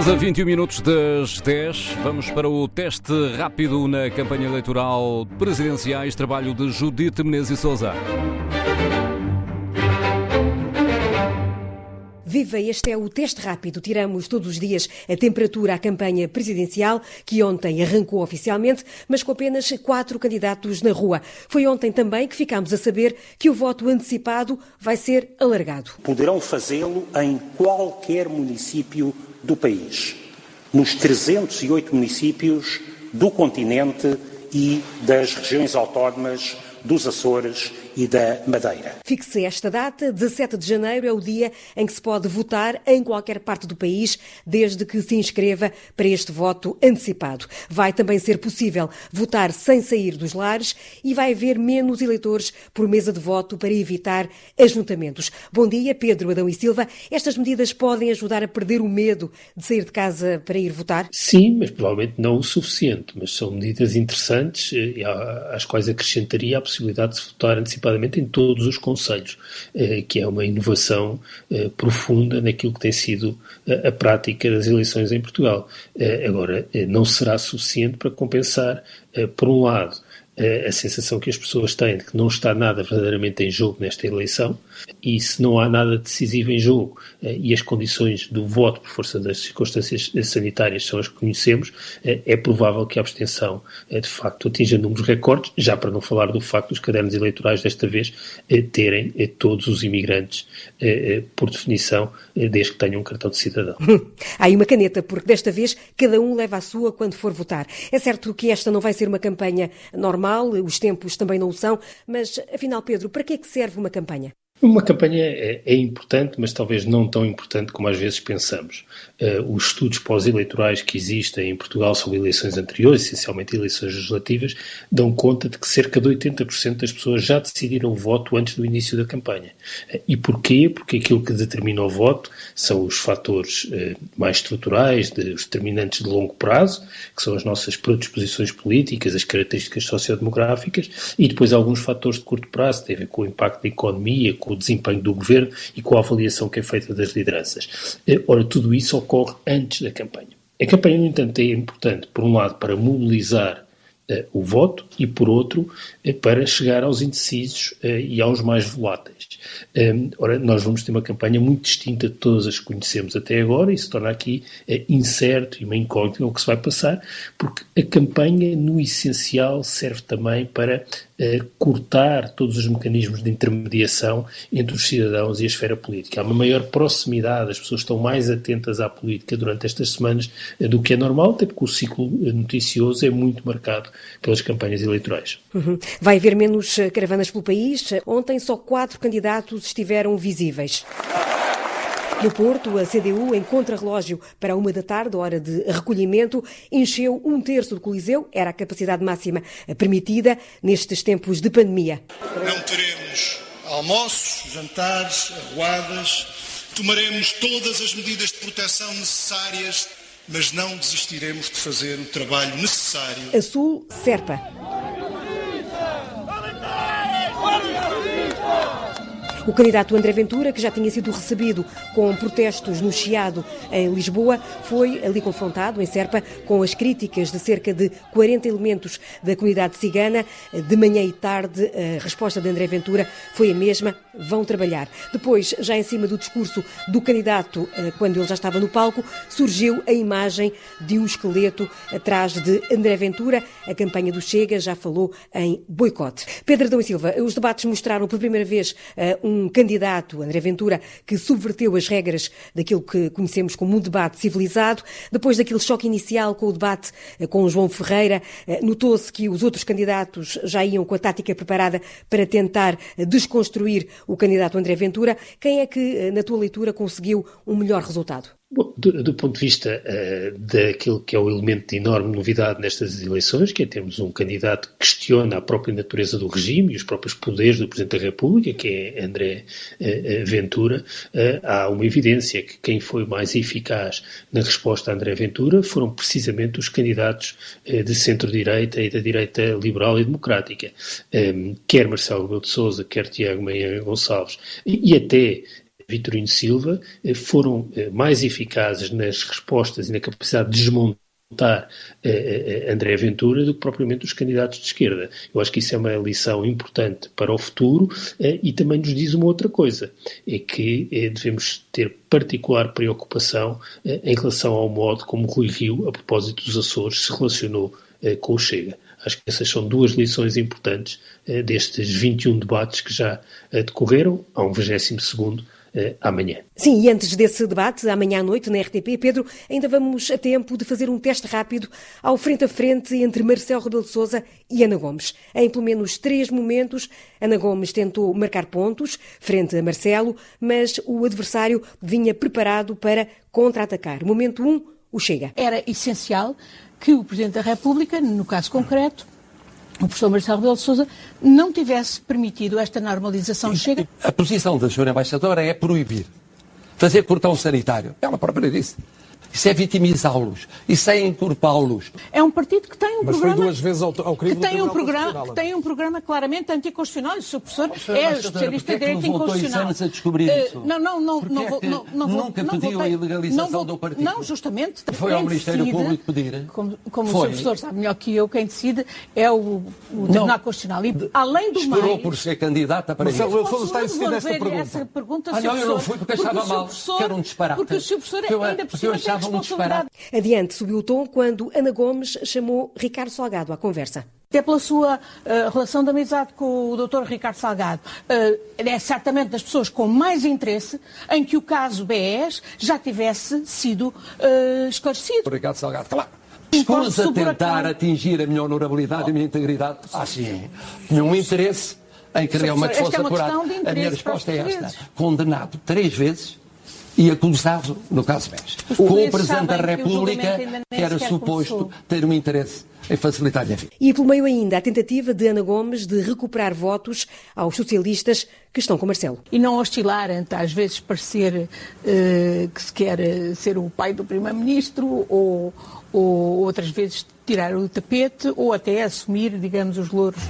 Estamos a 21 minutos das 10. Vamos para o teste rápido na campanha eleitoral presidenciais. Trabalho de Judite Menezes e Souza. Viva, este é o teste rápido. Tiramos todos os dias a temperatura à campanha presidencial, que ontem arrancou oficialmente, mas com apenas quatro candidatos na rua. Foi ontem também que ficámos a saber que o voto antecipado vai ser alargado. Poderão fazê-lo em qualquer município do país, nos 308 municípios do continente e das regiões autónomas dos Açores e da Madeira. Fixe esta data, 17 de janeiro é o dia em que se pode votar em qualquer parte do país, desde que se inscreva para este voto antecipado. Vai também ser possível votar sem sair dos lares e vai haver menos eleitores por mesa de voto para evitar ajuntamentos. Bom dia, Pedro Adão e Silva. Estas medidas podem ajudar a perder o medo de sair de casa para ir votar? Sim, mas provavelmente não o suficiente. Mas são medidas interessantes eh, às quais acrescentaria a possibilidade de votar antecipadamente antecipadamente em todos os conselhos, eh, que é uma inovação eh, profunda naquilo que tem sido eh, a prática das eleições em Portugal. Agora, não será suficiente para compensar, por um lado, a sensação que as pessoas têm de que não está nada verdadeiramente em jogo nesta eleição, e se não há nada decisivo em jogo eh, e as condições do voto por força das circunstâncias sanitárias são as que conhecemos, eh, é provável que a abstenção eh, de facto atinja números recordes, já para não falar do facto dos cadernos eleitorais desta vez terem todos os imigrantes, por definição, desde que tenham um cartão de cidadão. Há aí uma caneta, porque desta vez cada um leva a sua quando for votar. É certo que esta não vai ser uma campanha normal os tempos também não o são, mas afinal, Pedro, para que é que serve uma campanha? Uma campanha é, é, importante, mas talvez não tão importante como às vezes pensamos. Uh, os estudos pós-eleitorais que existem em Portugal sobre eleições anteriores, essencialmente eleições legislativas, dão conta de que cerca de 80% das pessoas já decidiram o voto antes do início da campanha. Uh, e porquê? Porque aquilo que determina o voto são os fatores uh, mais estruturais, de, os determinantes de longo prazo, que são as nossas predisposições políticas, as características sociodemográficas, e depois alguns fatores de curto prazo, que têm a ver com o impacto da economia, com com o desempenho do governo e com a avaliação que é feita das lideranças. Eh, ora, tudo isso ocorre antes da campanha. A campanha, no entanto, é importante, por um lado, para mobilizar uh, o voto e, por outro, uh, para chegar aos indecisos uh, e aos mais voláteis. ora, nós vamos ter uma campanha muito distinta de todas as que conhecemos até agora e se torna aqui incerto e uma incógnita o que se vai passar, porque a campanha, no essencial, serve também para cortar todos os mecanismos de intermediação entre os cidadãos e a esfera política. Há uma maior proximidade, as pessoas estão mais atentas à política durante estas semanas eh, do que é normal, até porque o ciclo eh, noticioso é muito marcado pelas campanhas eleitorais. Uhum. Vai haver menos eh, caravanas pelo país. Ontem só quatro candidatos estiveram visíveis. No Porto, a CDU, em contrarrelógio para uma da tarde, hora de recolhimento, encheu um terço do Coliseu, era a capacidade máxima permitida nestes tempos de pandemia. Não teremos almoços, jantares, arruadas, tomaremos todas as medidas de proteção necessárias, mas não desistiremos de fazer o trabalho necessário. A Sul, Serpa. O candidato André Ventura, que já tinha sido recebido com protestos no Chiado em Lisboa, foi ali confrontado em Serpa com as críticas de cerca de 40 elementos da comunidade cigana. De manhã e tarde, a resposta de André Ventura foi a mesma: vão trabalhar. Depois, já em cima do discurso do candidato, eh, quando ele já estava no palco, surgiu a imagem de um esqueleto atrás de André Ventura. A campanha do Chega já falou em boicote. Pedro Adão e Silva, os debates mostraram pela primeira vez eh, um um candidato, André Ventura, que subverteu as regras daquilo que conhecemos como um debate civilizado. Depois daquele choque inicial com o debate eh, com João Ferreira, eh, notou-se que os outros candidatos já iam com a tática preparada para tentar eh, desconstruir o candidato André Ventura. Quem é que, na tua leitura, conseguiu um melhor resultado? Bom, do, do, ponto de vista uh, daquilo que é o elemento de enorme novidade nestas eleições, que é termos um candidato que questiona a própria natureza do regime e os próprios poderes do Presidente da República, que é André uh, Ventura, uh, há uma evidência que quem foi mais eficaz na resposta a André Ventura foram precisamente os candidatos de centro-direita e da direita liberal e democrática, um, quer Marcelo Rebelo de Sousa, quer Tiago Meia Gonçalves, e, e até Vitorino Silva foram mais eficazes nas respostas e na capacidade de desmontar eh, eh, André Ventura do que propriamente os candidatos de esquerda. Eu acho que isso é uma lição importante para o futuro eh, e também nos diz uma outra coisa, é que eh, devemos ter particular preocupação eh, em relação ao modo como Rui Rio, a propósito dos Açores, se relacionou eh, com o Chega. Acho que essas são duas lições importantes destes 21 debates que já decorreram, a um 22 segundo eh, amanhã. Sim, e antes desse debate, amanhã à noite, na RTP, Pedro, ainda vamos a tempo de fazer um teste rápido ao frente a frente entre Marcelo Rebelo de Sousa e Ana Gomes. Em pelo menos três momentos, Ana Gomes tentou marcar pontos frente a Marcelo, mas o adversário vinha preparado para contra-atacar. Momento 1, um, o Chega. Era essencial que o Presidente da República, no caso concreto, o professor Marcelo Rebelo de Sousa não tivesse permitido esta normalização. Chega. A posição da senhora embaixadora é proibir fazer cortão sanitário. Ela própria disse. Isso é vitimizá-los. Isso é encorpá-los. É um partido que tem um Mas programa. Foi duas vezes ao, ao que tem um programa Que tem um programa claramente anticonstitucional. E o seu professor oh, é especialista em direito inconstitucional. anos a descobrir isso? não, não, não. não, é não, não nunca não pediu a ilegalização não, do partido? Não, justamente. Foi ao Ministério decide, Público pedir? Como, como o seu professor sabe melhor que eu, quem decide é o, o Tribunal Constitucional. E, além do Esperou mais, por ser candidata para isso. Marcelo Wilson está nesta pergunta. Essa pergunta ah, não, eu não fui porque achava mal, que era um disparate. Porque o seu professor ainda por cima responsabilidade. Adiante, subiu o tom quando Ana Gomes chamou Ricardo Salgado à conversa. Até pela sua uh, relação de amizade com o Dr. Ricardo Salgado, uh, é certamente das pessoas com mais interesse em que o caso BES já tivesse sido uh, esclarecido. Ricardo Salgado, claro. Escusa tentar atingir a minha honorabilidade oh. e a minha integridade. Ah, sim. Nenhum interesse em que realmente fosse é apurado. A minha resposta é esta. Condenado três vezes e acusado, no caso BES, com o Presidente da República, que era suposto começou. ter um interesse em facilitar-lhe a vida. E pelo meio ainda a tentativa de Ana Gomes de recuperar votos aos socialistas que estão com Marcelo. E não oscilar entre, às vezes, parecer uh, que se quer eh, ser o pai do Primeiro-Ministro ou, ou outras vezes tirar o tapete ou até assumir, digamos, os louros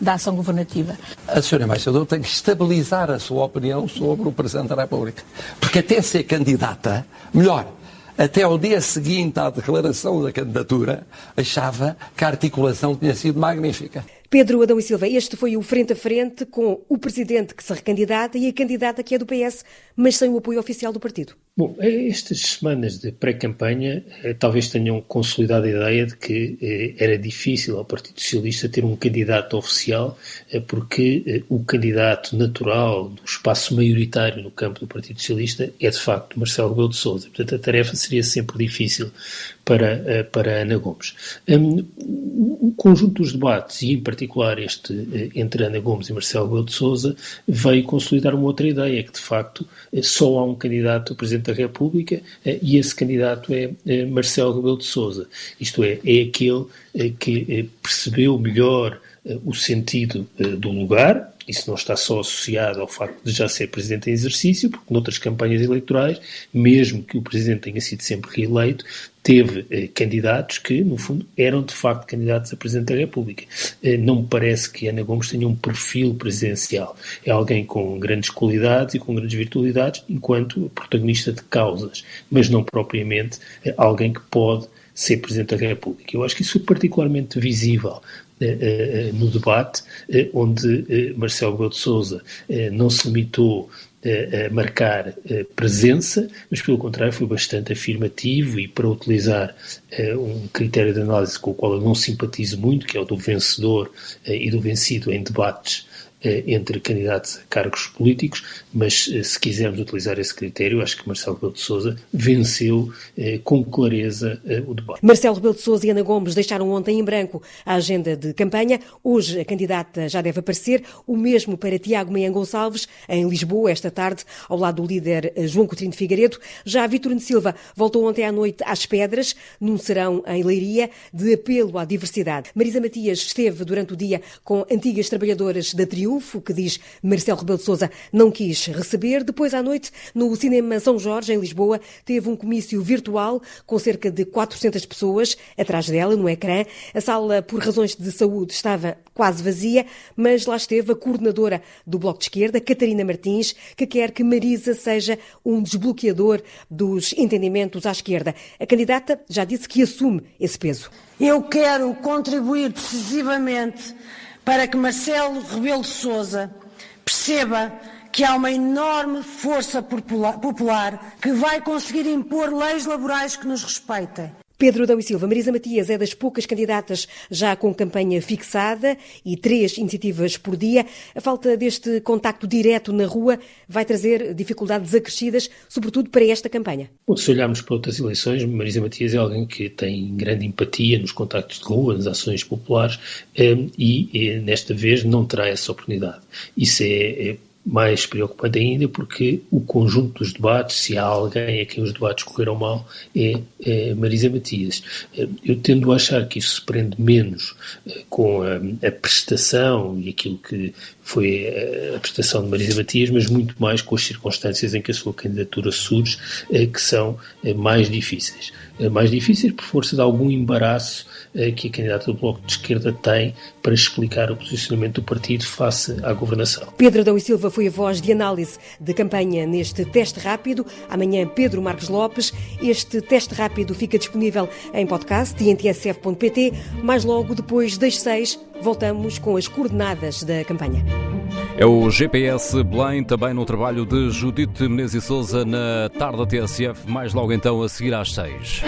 da ação governativa. A senhora embaixadora tem que estabilizar a sua opinião sobre o Presidente da República. Porque até ser candidata, melhor, até ao dia seguinte à declaração da candidatura, achava que a articulação tinha sido magnífica. Pedro Adão e Silva, este foi o frente a frente com o presidente que se recandidata e a candidata que é do PS, mas sem o apoio oficial do partido. Bom, estas semanas de pré-campanha eh, talvez tenham consolidado a ideia de que eh, era difícil ao Partido Socialista ter um candidato oficial, eh, porque o candidato natural do espaço maioritário no campo do Partido Socialista é de facto Marcelo Rebelo de Sousa. Portanto, a tarefa seria sempre difícil para, para Ana Gomes. Um, o conjunto dos debates, e em particular este entre Ana Gomes e Marcelo Rebelo de Sousa, veio consolidar uma outra ideia, que de facto só há um candidato a Presidente da República e esse candidato é Marcelo Rebelo de Sousa. Isto é, é aquele que percebeu melhor o sentido do lugar, isso não está só associado ao facto de já ser presidente em exercício, porque noutras campanhas eleitorais, mesmo que o presidente tenha sido sempre reeleito, teve eh, candidatos que, no fundo, eram de facto candidatos a presidente da República. Eh, não me parece que Ana Gomes tenha um perfil presidencial. É alguém com grandes qualidades e com grandes virtualidades, enquanto protagonista de causas, mas não propriamente eh, alguém que pode ser Presidente da República. Eu acho que isso foi particularmente visível eh, eh, no debate, eh, onde Marcelo Rebelo de não se limitou a marcar presença, mas pelo contrário foi bastante afirmativo e para utilizar um critério de análise com o qual eu não simpatizo muito, que é o do vencedor e do vencido em debates eh, entre candidatos a cargos políticos, mas eh, se quisermos utilizar esse critério, acho que Marcelo Rebelo de Sousa venceu eh, com clareza o debate. Marcelo Rebelo de Sousa e Ana Gomes deixaram ontem em branco a agenda de campanha. Hoje a candidata já deve aparecer, o mesmo para Tiago Meia Gonçalves, em Lisboa, esta tarde, ao lado do líder João Coutinho de Figueiredo. Já Vitorino Silva voltou ontem à noite às Pedras, num serão em Leiria, de apelo à diversidade. Marisa Matias esteve durante o dia com antigas trabalhadoras da Triunfo, triunfo que diz Marcelo Rebelo de Sousa não quis receber. Depois, à noite, no Cinema São Jorge, em Lisboa, teve um comício virtual com cerca de 400 pessoas atrás dela, no ecrã. A sala, por razões de saúde, estava quase vazia, mas lá esteve a coordenadora do Bloco de Esquerda, Catarina Martins, que quer que Marisa seja um desbloqueador dos entendimentos à esquerda. A candidata já disse que assume esse peso. Eu quero contribuir decisivamente para que Marcelo Rebelo de Sousa perceba que há uma enorme força popular que vai conseguir impor leis laborais que nos respeitem. Pedro Adão e Silva, Marisa Matias é das poucas candidatas já com campanha fixada e três iniciativas por dia. A falta deste contacto direto na rua vai trazer dificuldades acrescidas, sobretudo para esta campanha. Bom, se olharmos para outras eleições, Marisa Matias é alguém que tem grande empatia nos contactos de rua, nas ações populares eh, e, e nesta vez não terá essa oportunidade. Isso é, é mais preocupante ainda porque o conjunto dos debates, se há alguém a quem os debates correram mal, é, é Marisa Matias. Eu tendo a achar que isso se prende menos eh, com a, a prestação e aquilo que foi eh, a prestação de Marisa Matias, mas muito mais com as circunstâncias em que a sua candidatura surge, eh, que são mais difíceis. Mais difíceis por força de algum embaraço que a candidata do Bloco de Esquerda tem para explicar o posicionamento do partido face à governação. Pedro Adão e Silva foi a voz de análise de campanha neste teste rápido. Amanhã, Pedro Marcos Lopes. Este teste rápido fica disponível em podcast e em tsf.pt. Mais logo, depois das seis, voltamos com as coordenadas da campanha. É o GPS Belém, também no trabalho de Judite Menezes e Souza na tarde da TSF, mais logo então a seguir às seis.